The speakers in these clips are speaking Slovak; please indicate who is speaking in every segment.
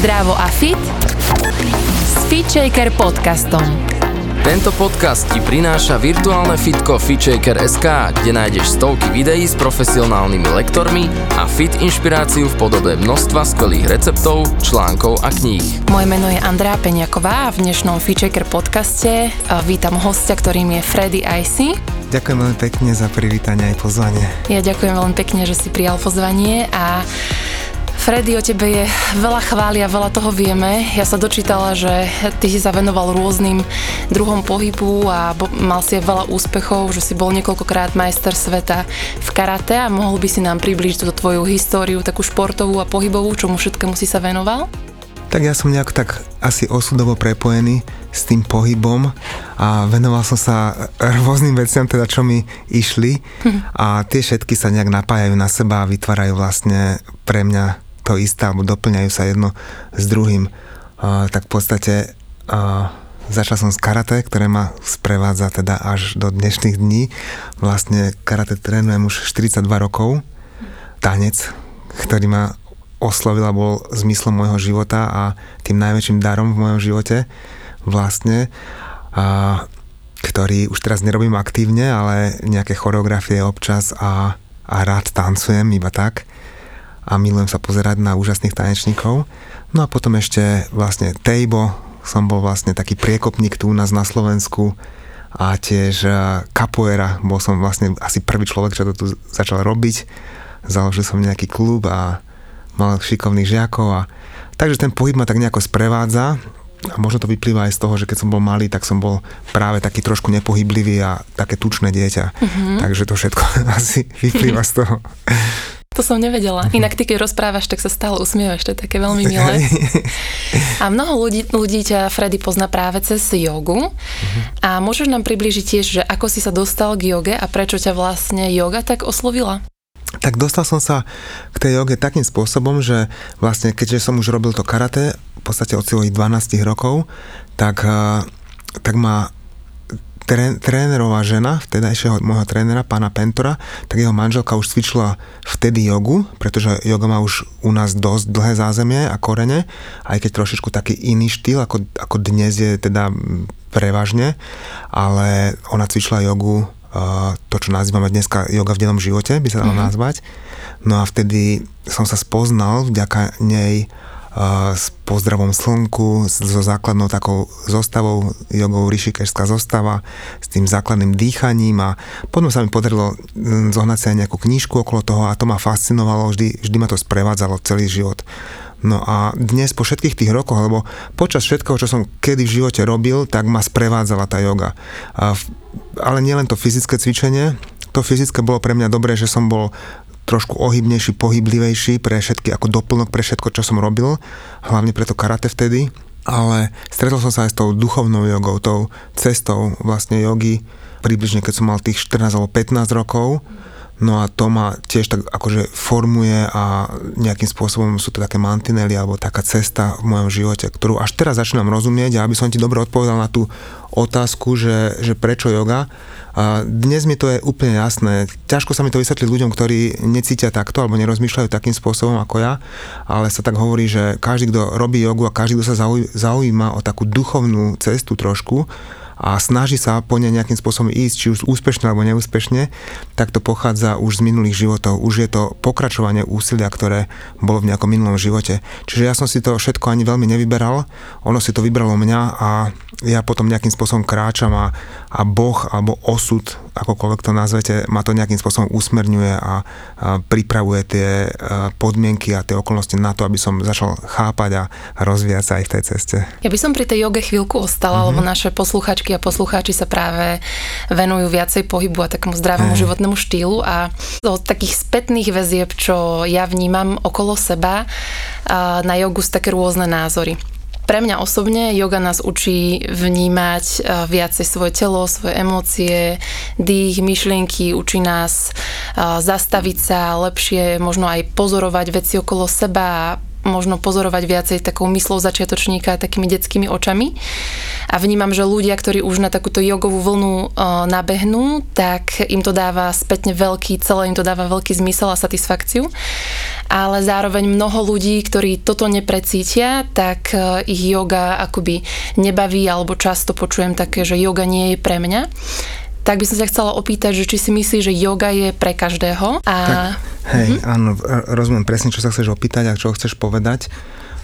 Speaker 1: Zdravo a fit s FitShaker podcastom.
Speaker 2: Tento podcast ti prináša virtuálne fitko FitShaker.sk, kde nájdeš stovky videí s profesionálnymi lektormi a fit inšpiráciu v podobe množstva skvelých receptov, článkov a kníh.
Speaker 1: Moje meno je Andrea Peňaková a v dnešnom FitShaker podcaste vítam hostia, ktorým je Freddy Icy.
Speaker 3: Ďakujem veľmi pekne za privítanie aj pozvanie.
Speaker 1: Ja ďakujem veľmi pekne, že si prijal pozvanie a Freddy, o tebe je veľa chvália, veľa toho vieme. Ja sa dočítala, že ty si sa venoval rôznym druhom pohybu a mal si veľa úspechov, že si bol niekoľkokrát majster sveta v karate a mohol by si nám približiť túto tvoju históriu, takú športovú a pohybovú, čomu všetkému si sa venoval?
Speaker 3: Tak ja som nejak tak asi osudovo prepojený s tým pohybom a venoval som sa rôznym veciam, teda čo mi išli a tie všetky sa nejak napájajú na seba a vytvárajú vlastne pre mňa to isté, alebo doplňajú sa jedno s druhým. Uh, tak v podstate uh, začal som s karate, ktoré ma sprevádza teda až do dnešných dní. Vlastne karate trénujem už 42 rokov. Tanec, ktorý ma oslovil a bol zmyslom môjho života a tým najväčším darom v mojom živote vlastne. A, ktorý už teraz nerobím aktívne, ale nejaké choreografie občas a, a rád tancujem iba tak a milujem sa pozerať na úžasných tanečníkov. No a potom ešte vlastne Tejbo, som bol vlastne taký priekopník tu u nás na Slovensku a tiež e, capoeira, bol som vlastne asi prvý človek, čo to tu začal robiť. Založil som nejaký klub a mal šikovných žiakov a takže ten pohyb ma tak nejako sprevádza a možno to vyplýva aj z toho, že keď som bol malý, tak som bol práve taký trošku nepohyblivý a také tučné dieťa. Mm-hmm. Takže to všetko asi vyplýva z toho.
Speaker 1: To som nevedela. Inak ty, keď rozprávaš, tak sa stále usmievaš, to je také veľmi milé. A mnoho ľudí, ľudí ťa, Freddy, pozná práve cez jogu. Uh-huh. A môžeš nám približiť tiež, že ako si sa dostal k joge a prečo ťa vlastne joga tak oslovila?
Speaker 3: Tak dostal som sa k tej joge takým spôsobom, že vlastne keďže som už robil to karate, podstate od svojich 12 rokov, tak, eh, tak ma trén, trénerová žena, vtedajšieho môjho trénera, pána Pentora, tak jeho manželka už cvičila vtedy jogu, pretože joga má už u nás dosť dlhé zázemie a korene, aj keď trošičku taký iný štýl, ako, ako dnes je teda prevažne, ale ona cvičila jogu, uh, to čo nazývame dneska joga v dennom živote, by sa dalo mm-hmm. nazvať. No a vtedy som sa spoznal vďaka nej s pozdravom slnku, so základnou takou zostavou, jogou Rishikešská zostava, s tým základným dýchaním a potom sa mi podarilo mm, zohnať si aj nejakú knížku okolo toho a to ma fascinovalo, vždy, vždy ma to sprevádzalo celý život. No a dnes po všetkých tých rokoch, alebo počas všetkého, čo som kedy v živote robil, tak ma sprevádzala tá yoga. A, ale nielen to fyzické cvičenie, to fyzické bolo pre mňa dobré, že som bol trošku ohybnejší, pohyblivejší pre všetky, ako doplnok pre všetko, čo som robil, hlavne pre to karate vtedy, ale stretol som sa aj s tou duchovnou jogou, tou cestou vlastne jogy, približne keď som mal tých 14 alebo 15 rokov, No a to ma tiež tak akože formuje a nejakým spôsobom sú to také mantinely alebo taká cesta v mojom živote, ktorú až teraz začínam rozumieť a aby som ti dobre odpovedal na tú otázku, že, že prečo yoga. A dnes mi to je úplne jasné. Ťažko sa mi to vysvetliť ľuďom, ktorí necítia takto alebo nerozmýšľajú takým spôsobom ako ja, ale sa tak hovorí, že každý, kto robí jogu a každý, kto sa zaujíma o takú duchovnú cestu trošku, a snaží sa po nej nejakým spôsobom ísť, či už úspešne alebo neúspešne, tak to pochádza už z minulých životov. Už je to pokračovanie úsilia, ktoré bolo v nejakom minulom živote. Čiže ja som si to všetko ani veľmi nevyberal, ono si to vybralo mňa a ja potom nejakým spôsobom kráčam a, a Boh alebo osud, akokoľvek to nazvete, ma to nejakým spôsobom usmerňuje a, a pripravuje tie podmienky a tie okolnosti na to, aby som začal chápať a rozvíjať sa aj v tej ceste.
Speaker 1: Ja by som pri tej joge chvíľku ostala, mm-hmm. lebo naše posluchačky a poslucháči sa práve venujú viacej pohybu a takému zdravému mm. životnému štýlu a z takých spätných väzieb, čo ja vnímam okolo seba, na jogu sú také rôzne názory. Pre mňa osobne yoga nás učí vnímať viacej svoje telo, svoje emócie, dých, myšlienky, učí nás zastaviť sa lepšie, možno aj pozorovať veci okolo seba možno pozorovať viacej takou myslou začiatočníka, takými detskými očami. A vnímam, že ľudia, ktorí už na takúto jogovú vlnu o, nabehnú, tak im to dáva spätne veľký, celé im to dáva veľký zmysel a satisfakciu. Ale zároveň mnoho ľudí, ktorí toto neprecítia, tak e, ich yoga akoby nebaví, alebo často počujem také, že yoga nie je pre mňa tak by som sa chcela opýtať, že či si myslíš, že yoga je pre každého. A... Tak,
Speaker 3: hej, mm-hmm. áno, rozumiem presne, čo sa chceš opýtať a čo chceš povedať.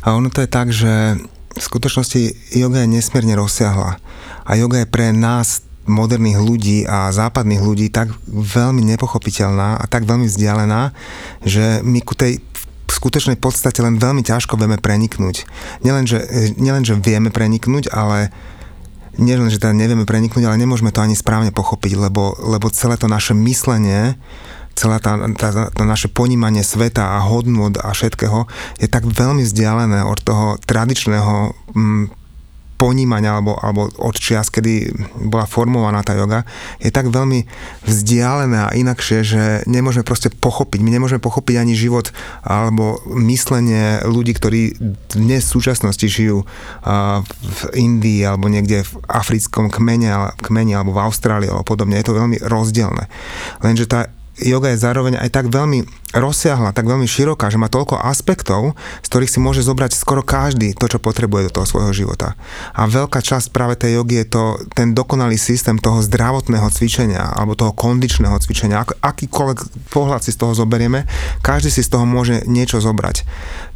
Speaker 3: A ono to je tak, že v skutočnosti yoga je nesmierne rozsiahla. A yoga je pre nás moderných ľudí a západných ľudí tak veľmi nepochopiteľná a tak veľmi vzdialená, že my ku tej v skutočnej podstate len veľmi ťažko vieme preniknúť. Nielen, že, nielen, že vieme preniknúť, ale nielen, že teda nevieme preniknúť, ale nemôžeme to ani správne pochopiť, lebo, lebo celé to naše myslenie, celé tá, tá, tá naše ponímanie sveta a hodnot a všetkého je tak veľmi vzdialené od toho tradičného mm, ponímania alebo, alebo od čias, kedy bola formovaná tá yoga, je tak veľmi vzdialené a inakšie, že nemôžeme proste pochopiť. My nemôžeme pochopiť ani život alebo myslenie ľudí, ktorí dnes v súčasnosti žijú v Indii alebo niekde v africkom kmene, kmene alebo v Austrálii alebo podobne. Je to veľmi rozdielne. Lenže tá yoga je zároveň aj tak veľmi rozsiahla, tak veľmi široká, že má toľko aspektov, z ktorých si môže zobrať skoro každý to, čo potrebuje do toho svojho života. A veľká časť práve tej jogy je to ten dokonalý systém toho zdravotného cvičenia alebo toho kondičného cvičenia. Ak, akýkoľvek pohľad si z toho zoberieme, každý si z toho môže niečo zobrať.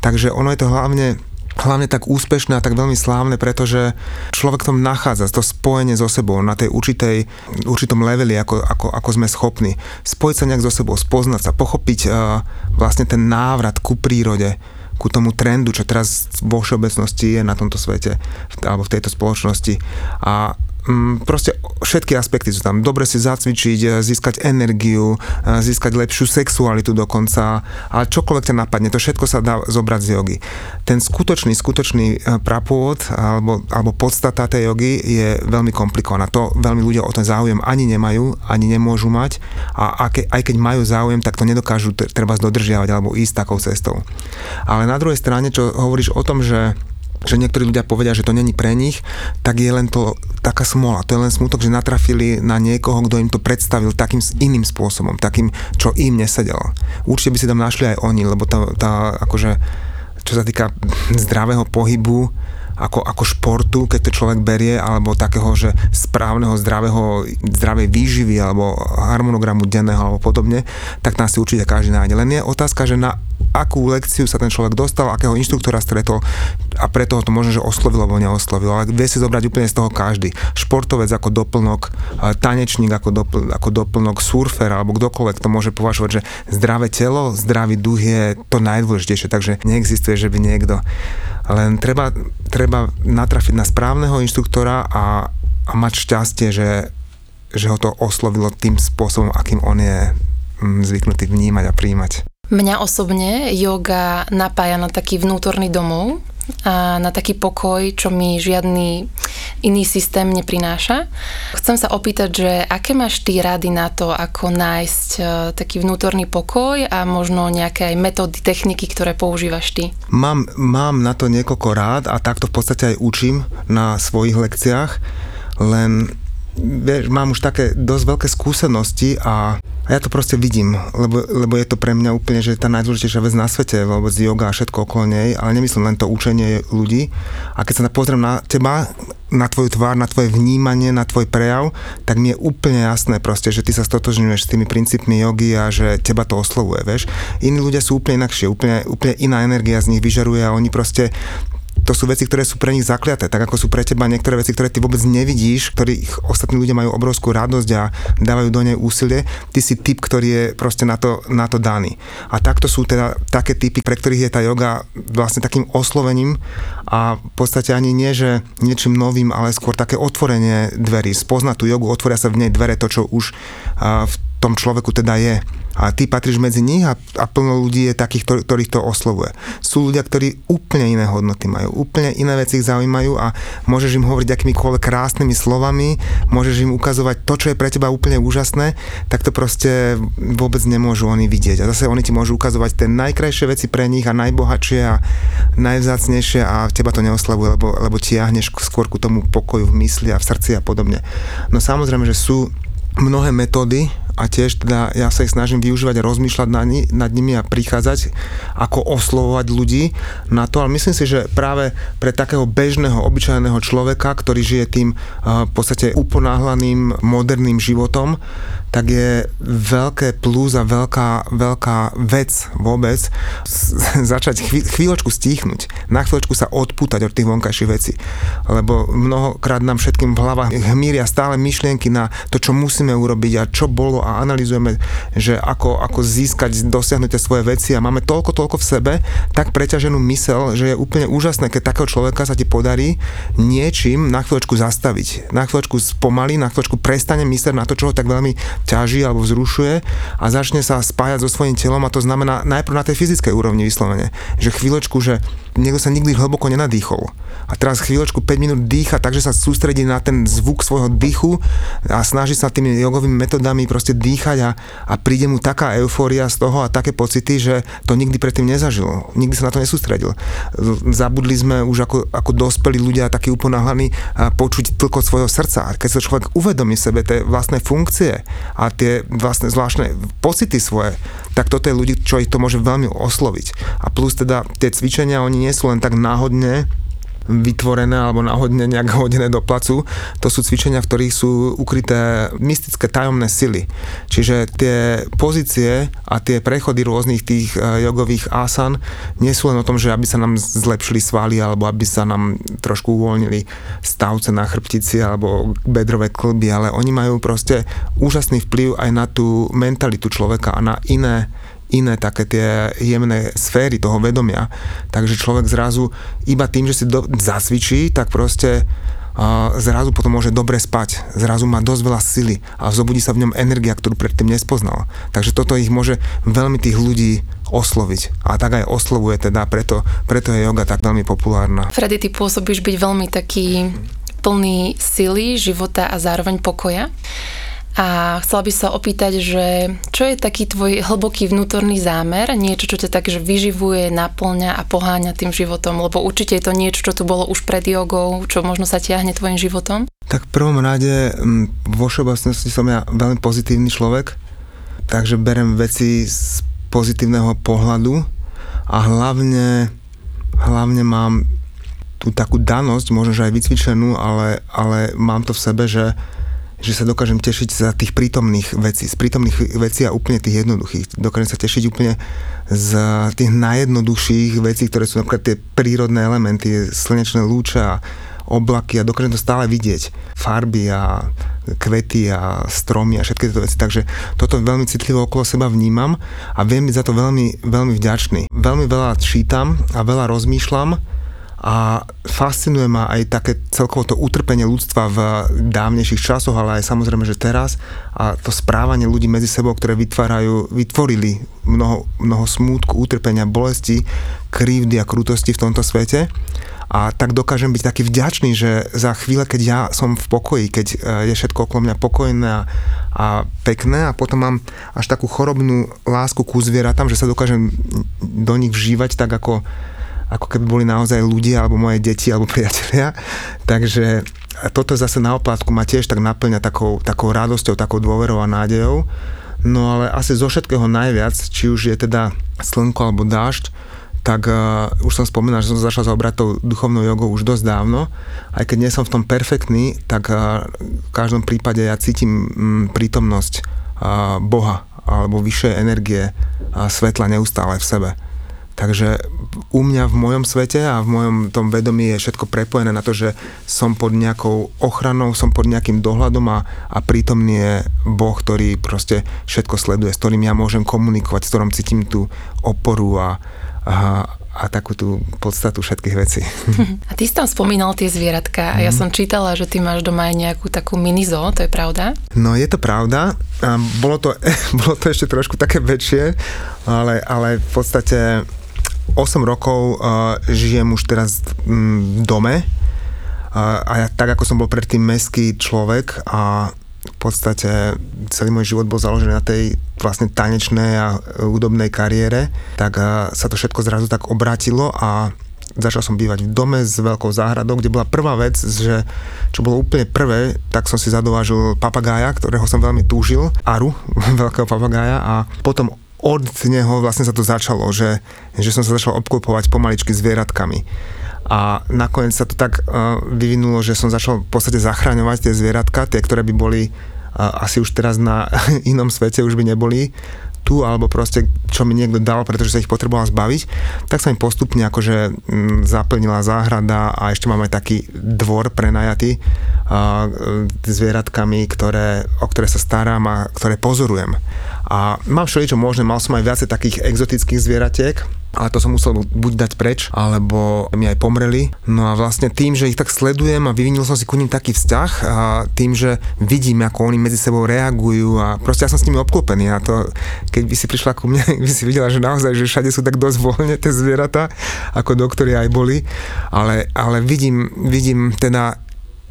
Speaker 3: Takže ono je to hlavne hlavne tak úspešné a tak veľmi slávne, pretože človek tom nachádza to spojenie so sebou na tej určitej, určitom leveli, ako, ako, ako sme schopní. Spojiť sa nejak so sebou, spoznať sa, pochopiť uh, vlastne ten návrat ku prírode, ku tomu trendu, čo teraz vo všeobecnosti je na tomto svete alebo v tejto spoločnosti. A proste všetky aspekty sú tam. Dobre si zacvičiť, e, získať energiu, e, získať lepšiu sexualitu dokonca, ale čokoľvek ťa napadne, to všetko sa dá zobrať z jogy. Ten skutočný, skutočný e, prapôvod alebo, alebo podstata tej jogy je veľmi komplikovaná. To veľmi ľudia o ten záujem ani nemajú, ani nemôžu mať a aj keď majú záujem, tak to nedokážu treba dodržiavať alebo ísť takou cestou. Ale na druhej strane, čo hovoríš o tom, že že niektorí ľudia povedia, že to není pre nich, tak je len to taká smola. To je len smutok, že natrafili na niekoho, kto im to predstavil takým iným spôsobom, takým, čo im nesedelo. Určite by si tam našli aj oni, lebo tá, tá akože, čo sa týka zdravého pohybu, ako, ako športu, keď to človek berie, alebo takého, že správneho, zdravého, zdravej výživy, alebo harmonogramu denného, alebo podobne, tak nás si určite každý nájde. Len je otázka, že na akú lekciu sa ten človek dostal, akého inštruktora stretol a preto ho to možno, že oslovil alebo neoslovil. Ale vie si zobrať úplne z toho každý. Športovec ako doplnok, tanečník ako, dopl- ako doplnok, surfer alebo kdokoľvek to môže považovať, že zdravé telo, zdravý duch je to najdôležitejšie, takže neexistuje, že by niekto len treba, treba natrafiť na správneho inštruktora a, a mať šťastie, že, že ho to oslovilo tým spôsobom, akým on je mm, zvyknutý vnímať a príjmať.
Speaker 1: Mňa osobne yoga napája na taký vnútorný domov a na taký pokoj, čo mi žiadny iný systém neprináša. Chcem sa opýtať, že aké máš ty rady na to, ako nájsť e, taký vnútorný pokoj a možno nejaké aj metódy, techniky, ktoré používaš ty?
Speaker 3: Mám, mám na to niekoľko rád a takto v podstate aj učím na svojich lekciách, len vieš, mám už také dosť veľké skúsenosti a, a ja to proste vidím, lebo, lebo je to pre mňa úplne, že tá najdôležitejšia vec na svete, vôbec yoga a všetko okolo nej, ale nemyslím len to učenie ľudí. A keď sa pozriem na teba, na tvoju tvár, na tvoje vnímanie, na tvoj prejav, tak mi je úplne jasné proste, že ty sa stotožňuješ s tými princípmi jogy a že teba to oslovuje, vieš. Iní ľudia sú úplne inakšie, úplne, úplne iná energia z nich vyžaruje a oni proste to sú veci, ktoré sú pre nich zakliaté, tak ako sú pre teba niektoré veci, ktoré ty vôbec nevidíš, ktorých ostatní ľudia majú obrovskú radosť a dávajú do nej úsilie, ty si typ, ktorý je proste na to, na to daný. A takto sú teda také typy, pre ktorých je tá joga vlastne takým oslovením a v podstate ani nie, že niečím novým, ale skôr také otvorenie dverí. Spoznať tú jogu, otvoria sa v nej dvere, to, čo už v tom človeku teda je a ty patríš medzi nich a, a plno ľudí je takých, ktorý, ktorých to oslovuje. Sú ľudia, ktorí úplne iné hodnoty majú, úplne iné veci ich zaujímajú a môžeš im hovoriť akýmikoľvek krásnymi slovami, môžeš im ukazovať to, čo je pre teba úplne úžasné, tak to proste vôbec nemôžu oni vidieť. A zase oni ti môžu ukazovať tie najkrajšie veci pre nich a najbohatšie a, najvzácnejšie a teba to neoslavuje, lebo, lebo tiahneš skôr ku tomu pokoju v mysli a v srdci a podobne. No samozrejme, že sú mnohé metódy a tiež teda ja sa ich snažím využívať a rozmýšľať nad, ni, nad nimi a prichádzať, ako oslovovať ľudí na to, ale myslím si, že práve pre takého bežného, obyčajného človeka, ktorý žije tým uh, v podstate uponáhlaným moderným životom, tak je veľké plus a veľká, veľká vec vôbec začať chví, chvíľočku stíchnuť, na chvíľočku sa odpútať od tých vonkajších vecí. Lebo mnohokrát nám všetkým v hlavách hmíria stále myšlienky na to, čo musíme urobiť a čo bolo analizujeme, že ako, ako získať, dosiahnuť tie svoje veci a máme toľko, toľko v sebe, tak preťaženú mysel, že je úplne úžasné, keď takého človeka sa ti podarí niečím na chvíľočku zastaviť, na chvíľočku spomalí, na chvíľočku prestane mysleť na to, čo ho tak veľmi ťaží alebo vzrušuje a začne sa spájať so svojím telom a to znamená najprv na tej fyzickej úrovni vyslovene, že chvíľočku, že niekto sa nikdy hlboko nenadýchol a teraz chvíľočku 5 minút dýcha, takže sa sústredí na ten zvuk svojho dýchu a snaží sa tými jogovými metodami proste dýchať a, a príde mu taká eufória z toho a také pocity, že to nikdy predtým nezažil, nikdy sa na to nesústredil. Zabudli sme už ako, ako dospelí ľudia takí uponáhlaní počuť toľko svojho srdca. Keď sa človek uvedomí sebe tie vlastné funkcie a tie vlastne zvláštne pocity svoje, tak toto je ľudí, čo ich to môže veľmi osloviť. A plus teda tie cvičenia, oni nie sú len tak náhodne vytvorené alebo náhodne nejak hodené do placu. To sú cvičenia, v ktorých sú ukryté mystické tajomné sily. Čiže tie pozície a tie prechody rôznych tých e, jogových asan nie sú len o tom, že aby sa nám zlepšili svaly alebo aby sa nám trošku uvoľnili stavce na chrbtici alebo bedrové klby, ale oni majú proste úžasný vplyv aj na tú mentalitu človeka a na iné iné také tie jemné sféry toho vedomia. Takže človek zrazu iba tým, že si do, zasvičí, tak proste a zrazu potom môže dobre spať, zrazu má dosť veľa sily a zobudí sa v ňom energia, ktorú predtým nespoznal. Takže toto ich môže veľmi tých ľudí osloviť. A tak aj oslovuje teda, preto, preto je yoga tak veľmi populárna.
Speaker 1: Freddy, ty pôsobíš byť veľmi taký plný sily, života a zároveň pokoja. A chcela by sa opýtať, že čo je taký tvoj hlboký vnútorný zámer, niečo, čo ťa tak že vyživuje, naplňa a poháňa tým životom, lebo určite je to niečo, čo tu bolo už pred jogou, čo možno sa tiahne tvojim životom?
Speaker 3: Tak v prvom rade vo všeobecnosti som ja veľmi pozitívny človek, takže berem veci z pozitívneho pohľadu a hlavne, hlavne mám tú takú danosť, možno že aj vycvičenú, ale, ale mám to v sebe, že že sa dokážem tešiť za tých prítomných vecí, z prítomných vecí a úplne tých jednoduchých. Dokážem sa tešiť úplne z tých najjednoduchších vecí, ktoré sú napríklad tie prírodné elementy, slnečné lúča, oblaky a dokážem to stále vidieť. Farby a kvety a stromy a všetky tieto veci. Takže toto veľmi citlivo okolo seba vnímam a viem byť za to veľmi, veľmi vďačný. Veľmi veľa čítam a veľa rozmýšľam a fascinuje ma aj také celkovo to utrpenie ľudstva v dávnejších časoch, ale aj samozrejme, že teraz. A to správanie ľudí medzi sebou, ktoré vytvárajú, vytvorili mnoho, mnoho smútku, utrpenia, bolesti, krivdy a krutosti v tomto svete. A tak dokážem byť taký vďačný, že za chvíle, keď ja som v pokoji, keď e, je všetko okolo mňa pokojné a, a pekné a potom mám až takú chorobnú lásku ku zvieratám, že sa dokážem do nich vžívať tak ako ako keby boli naozaj ľudia alebo moje deti alebo priatelia. Takže toto zase na oplátku ma tiež tak naplňa takou, takou radosťou, takou dôverou a nádejou. No ale asi zo všetkého najviac, či už je teda slnko alebo dážď, tak uh, už som spomínal, že som začal zaobrať tou duchovnou jogou už dosť dávno. Aj keď nie som v tom perfektný, tak uh, v každom prípade ja cítim um, prítomnosť uh, Boha alebo vyššej energie a svetla neustále v sebe. Takže u mňa v mojom svete a v mojom tom vedomí je všetko prepojené na to, že som pod nejakou ochranou, som pod nejakým dohľadom a, a prítomný je Boh, ktorý proste všetko sleduje, s ktorým ja môžem komunikovať, s ktorým cítim tú oporu a, a, a takú tú podstatu všetkých vecí.
Speaker 1: A ty si tam spomínal tie zvieratka a ja mhm. som čítala, že ty máš doma aj nejakú takú mini zoo, to je pravda?
Speaker 3: No je to pravda. A bolo, to, bolo to ešte trošku také väčšie, ale, ale v podstate 8 rokov uh, žijem už teraz v dome. Uh, a ja tak ako som bol predtým meský človek a v podstate celý môj život bol založený na tej vlastne tanečnej a hudobnej kariére, tak uh, sa to všetko zrazu tak obratilo a začal som bývať v dome s veľkou záhradou, kde bola prvá vec, že čo bolo úplne prvé, tak som si zadovážil papagája, ktorého som veľmi túžil, Aru, veľkého papagája a potom od neho vlastne sa to začalo, že, že som sa začal obklopovať pomaličky zvieratkami. A nakoniec sa to tak uh, vyvinulo, že som začal v podstate zachraňovať tie zvieratka, tie, ktoré by boli uh, asi už teraz na inom svete, už by neboli tu, alebo proste čo mi niekto dal, pretože sa ich potreboval zbaviť, tak sa mi postupne akože m, zaplnila záhrada a ešte máme taký dvor prenajatý uh, zvieratkami, ktoré, o ktoré sa starám a ktoré pozorujem. A mám všeličo možné, mal som aj viacej takých exotických zvieratiek, ale to som musel buď dať preč, alebo mi aj pomreli. No a vlastne tým, že ich tak sledujem a vyvinul som si ku ním taký vzťah a tým, že vidím, ako oni medzi sebou reagujú a proste ja som s nimi obklopený a to, keď by si prišla ku mne, by si videla, že naozaj, že všade sú tak dosť voľne tie zvieratá, ako doktori aj boli, ale, ale vidím, vidím teda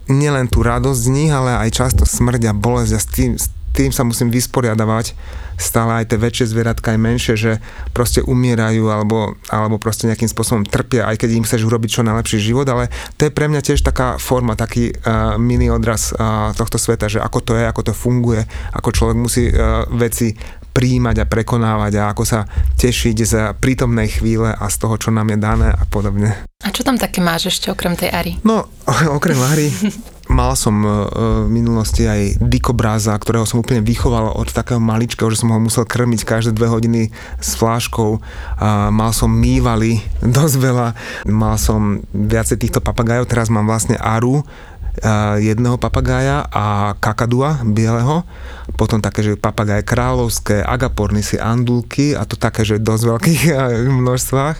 Speaker 3: nielen tú radosť z nich, ale aj často smrť a bolesť a s tým, s tým sa musím vysporiadavať stále aj tie väčšie zvieratka aj menšie, že proste umierajú alebo, alebo proste nejakým spôsobom trpia, aj keď im chceš urobiť čo najlepší život, ale to je pre mňa tiež taká forma, taký uh, mini odraz uh, tohto sveta, že ako to je, ako to funguje, ako človek musí uh, veci príjmať a prekonávať a ako sa tešiť z prítomnej chvíle a z toho, čo nám je dané a podobne.
Speaker 1: A čo tam také máš ešte okrem tej Ari?
Speaker 3: No, okrem Ari mal som e, v minulosti aj dikobráza, ktorého som úplne vychoval od takého maličkého, že som ho musel krmiť každé dve hodiny s fláškou. Mal som mývali dosť veľa. Mal som viacej týchto papagajov, teraz mám vlastne Aru, jedného papagája a kakadua bieleho, potom také, že papagaje kráľovské, agapornisy, andulky a to také, že dosť veľkých množstvách.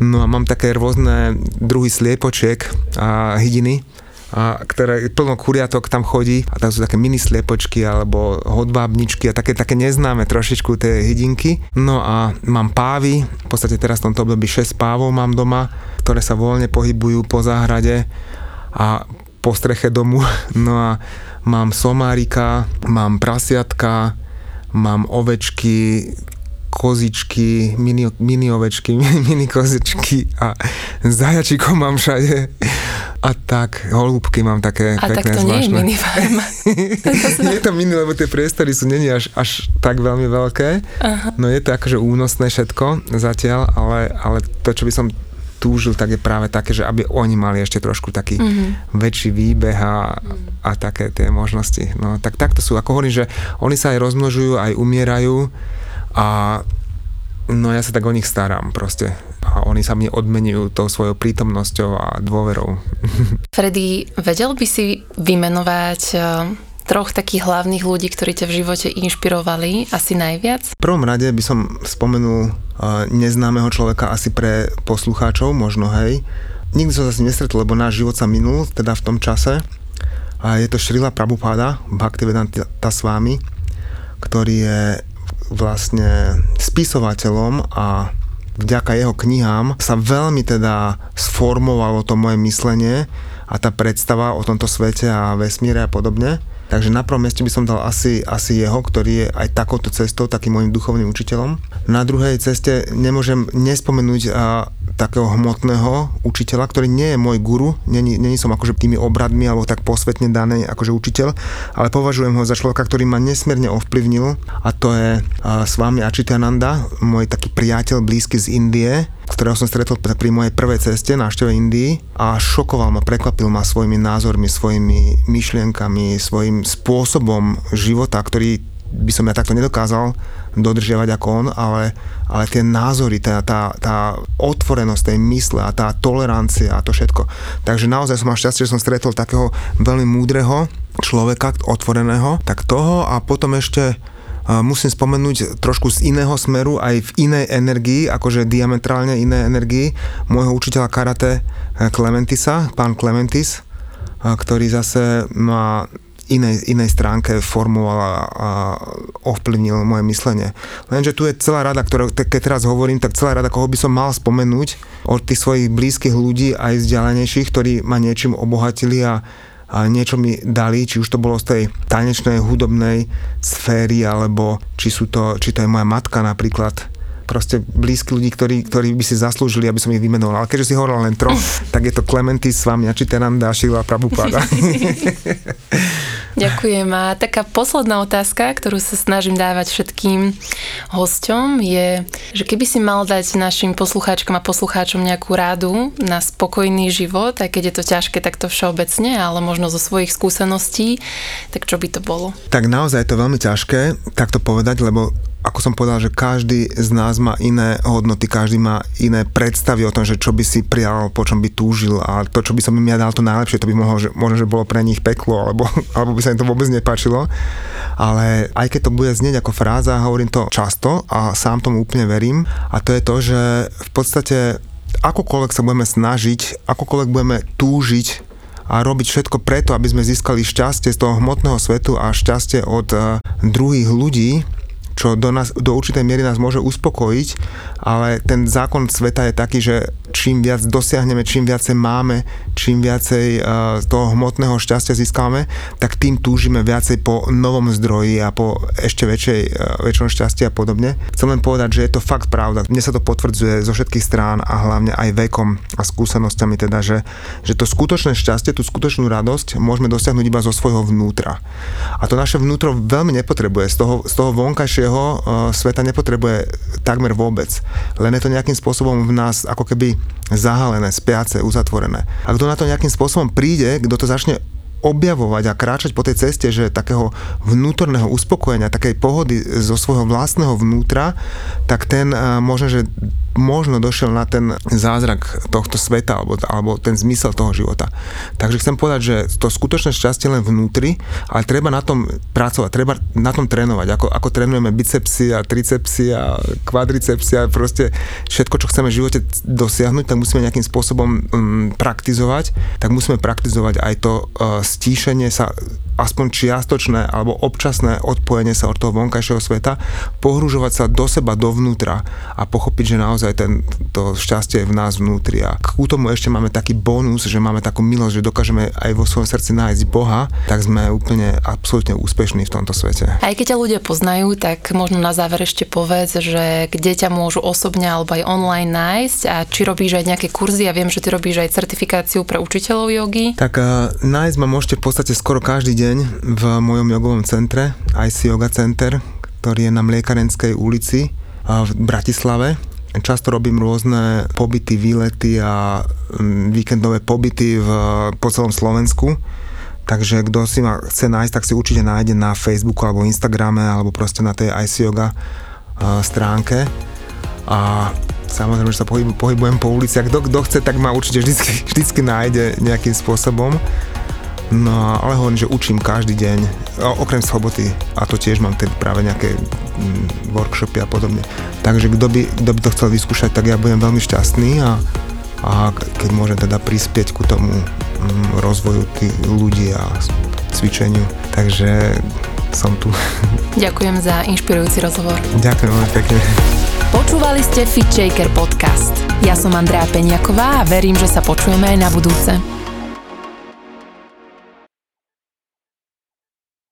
Speaker 3: No a mám také rôzne druhy sliepočiek a hydiny, a ktoré plno kuriatok tam chodí a tam sú také mini sliepočky alebo hodvábničky a také, také neznáme trošičku tie hydinky. No a mám pávy, v podstate teraz v tomto období 6 pávov mám doma, ktoré sa voľne pohybujú po záhrade a po streche domu. No a mám somárika, mám prasiatka, mám ovečky, kozičky, mini, mini ovečky, mini kozičky a zajačikov mám všade. A tak, holúbky mám také
Speaker 1: a
Speaker 3: pekné,
Speaker 1: tak to
Speaker 3: zvláštne.
Speaker 1: nie je mini farma.
Speaker 3: je to mini, lebo tie priestory sú není až, až tak veľmi veľké. Aha. No je to akože únosné všetko zatiaľ, ale, ale to, čo by som túžil, tak je práve také, že aby oni mali ešte trošku taký mm-hmm. väčší výbeh a, a také tie možnosti. No tak takto sú. Ako hovorím, že oni sa aj rozmnožujú, aj umierajú a no ja sa tak o nich starám proste. A oni sa mi odmenujú tou svojou prítomnosťou a dôverou.
Speaker 1: Freddy, vedel by si vymenovať eh, troch takých hlavných ľudí, ktorí ťa v živote inšpirovali asi najviac?
Speaker 3: V prvom rade by som spomenul uh, neznámeho človeka asi pre poslucháčov, možno hej. Nikdy som sa s ním nestretol, lebo náš život sa minul, teda v tom čase. A je to Šrila Prabhupada, Bhaktivedanta s vámi, ktorý je vlastne spisovateľom a vďaka jeho knihám sa veľmi teda sformovalo to moje myslenie a tá predstava o tomto svete a vesmíre a podobne. Takže na prvom mieste by som dal asi, asi jeho, ktorý je aj takouto cestou, takým môjim duchovným učiteľom. Na druhej ceste nemôžem nespomenúť a, takého hmotného učiteľa, ktorý nie je môj guru, není, není som akože tými obradmi alebo tak posvetne daný akože učiteľ, ale považujem ho za človeka, ktorý ma nesmierne ovplyvnil a to je a, s vami Achitananda, môj taký priateľ blízky z Indie, ktorého som stretol pri mojej prvej ceste návšteve Indii a šokoval ma, prekvapil ma svojimi názormi, svojimi myšlienkami, svojim spôsobom života, ktorý by som ja takto nedokázal dodržiavať ako on, ale, ale tie názory, tá, tá, tá otvorenosť tej mysle a tá tolerancia a to všetko. Takže naozaj som mal šťastie, že som stretol takého veľmi múdreho človeka, otvoreného, tak toho a potom ešte musím spomenúť trošku z iného smeru, aj v inej energii, akože diametrálne inej energii, môjho učiteľa karate Clementisa, pán Clementis, ktorý zase má inej, inej stránke formoval a ovplyvnil moje myslenie. Lenže tu je celá rada, ktorá, keď teraz hovorím, tak celá rada, koho by som mal spomenúť od tých svojich blízkych ľudí aj vzdialenejších, ktorí ma niečím obohatili a a niečo mi dali, či už to bolo z tej tanečnej, hudobnej sféry, alebo či, sú to, či to je moja matka napríklad, proste blízky ľudí, ktorí, ktorí by si zaslúžili, aby som ich vymenoval. Ale keďže si hovoril len troch, tak je to Clementy, Svamia, Čitenanda, Šila, Prabhupada.
Speaker 1: Ďakujem. A taká posledná otázka, ktorú sa snažím dávať všetkým hosťom je, že keby si mal dať našim poslucháčkom a poslucháčom nejakú rádu na spokojný život, aj keď je to ťažké takto všeobecne, ale možno zo svojich skúseností, tak čo by to bolo?
Speaker 3: Tak naozaj je to veľmi ťažké takto povedať, lebo ako som povedal, že každý z nás má iné hodnoty, každý má iné predstavy o tom, že čo by si prijal, po čom by túžil a to, čo by som im ja dal to najlepšie, to by mohlo, že, možno, že bolo pre nich peklo, alebo, alebo by sa im to vôbec nepáčilo. Ale aj keď to bude znieť ako fráza, hovorím to často a sám tomu úplne verím a to je to, že v podstate akokoľvek sa budeme snažiť, akokoľvek budeme túžiť a robiť všetko preto, aby sme získali šťastie z toho hmotného svetu a šťastie od uh, druhých ľudí, čo do, nás, do určitej miery nás môže uspokojiť, ale ten zákon sveta je taký, že čím viac dosiahneme, čím viacej máme, čím viacej uh, toho hmotného šťastia získame, tak tým túžime viacej po novom zdroji a po ešte väčšej, uh, väčšom šťastí a podobne. Chcem len povedať, že je to fakt pravda. Mne sa to potvrdzuje zo všetkých strán a hlavne aj vekom a skúsenosťami, teda, že, že to skutočné šťastie, tú skutočnú radosť môžeme dosiahnuť iba zo svojho vnútra. A to naše vnútro veľmi nepotrebuje. Z toho, z toho vonkajšieho uh, sveta nepotrebuje takmer vôbec. Len je to nejakým spôsobom v nás ako keby zahalené, spiace, uzatvorené. A kto na to nejakým spôsobom príde, kto to začne objavovať a kráčať po tej ceste, že takého vnútorného uspokojenia, takej pohody zo svojho vlastného vnútra, tak ten uh, možno, že možno došiel na ten zázrak tohto sveta alebo, alebo ten zmysel toho života. Takže chcem povedať, že to skutočné šťastie len vnútri, ale treba na tom pracovať, treba na tom trénovať, ako, ako trénujeme bicepsy a tricepsy a kvadricepsy a proste všetko, čo chceme v živote dosiahnuť, tak musíme nejakým spôsobom um, praktizovať, tak musíme praktizovať aj to uh, stíšenie sa aspoň čiastočné alebo občasné odpojenie sa od toho vonkajšieho sveta, pohružovať sa do seba, dovnútra a pochopiť, že naozaj ten, to šťastie je v nás vnútri. A k tomu ešte máme taký bonus, že máme takú milosť, že dokážeme aj vo svojom srdci nájsť Boha, tak sme úplne absolútne úspešní v tomto svete.
Speaker 1: Aj keď ťa ľudia poznajú, tak možno na záver ešte povedz, že kde ťa môžu osobne alebo aj online nájsť a či robíš aj nejaké kurzy. Ja viem, že ty robíš aj certifikáciu pre učiteľov jogy.
Speaker 3: Tak uh, nájsť ma môžete v podstate skoro každý deň deň v mojom jogovom centre, IC Yoga Center, ktorý je na Mliekarenskej ulici v Bratislave. Často robím rôzne pobyty, výlety a mm, víkendové pobyty v, po celom Slovensku. Takže kto si ma chce nájsť, tak si určite nájde na Facebooku alebo Instagrame alebo proste na tej IC Yoga stránke. A samozrejme, že sa pohybujem po uliciach. Kto, chce, tak ma určite vždy, vždycky nájde nejakým spôsobom. No ale hovorím, že učím každý deň, okrem soboty a to tiež mám teda práve nejaké mm, workshopy a podobne. Takže kto by, kto by to chcel vyskúšať, tak ja budem veľmi šťastný a, a keď môžem teda prispieť ku tomu mm, rozvoju tých ľudí a cvičeniu. Takže som tu.
Speaker 1: Ďakujem za inšpirujúci rozhovor.
Speaker 3: Ďakujem veľmi pekne.
Speaker 1: Počúvali ste Fit Shaker podcast. Ja som Andrea Peňaková a verím, že sa počujeme aj na budúce.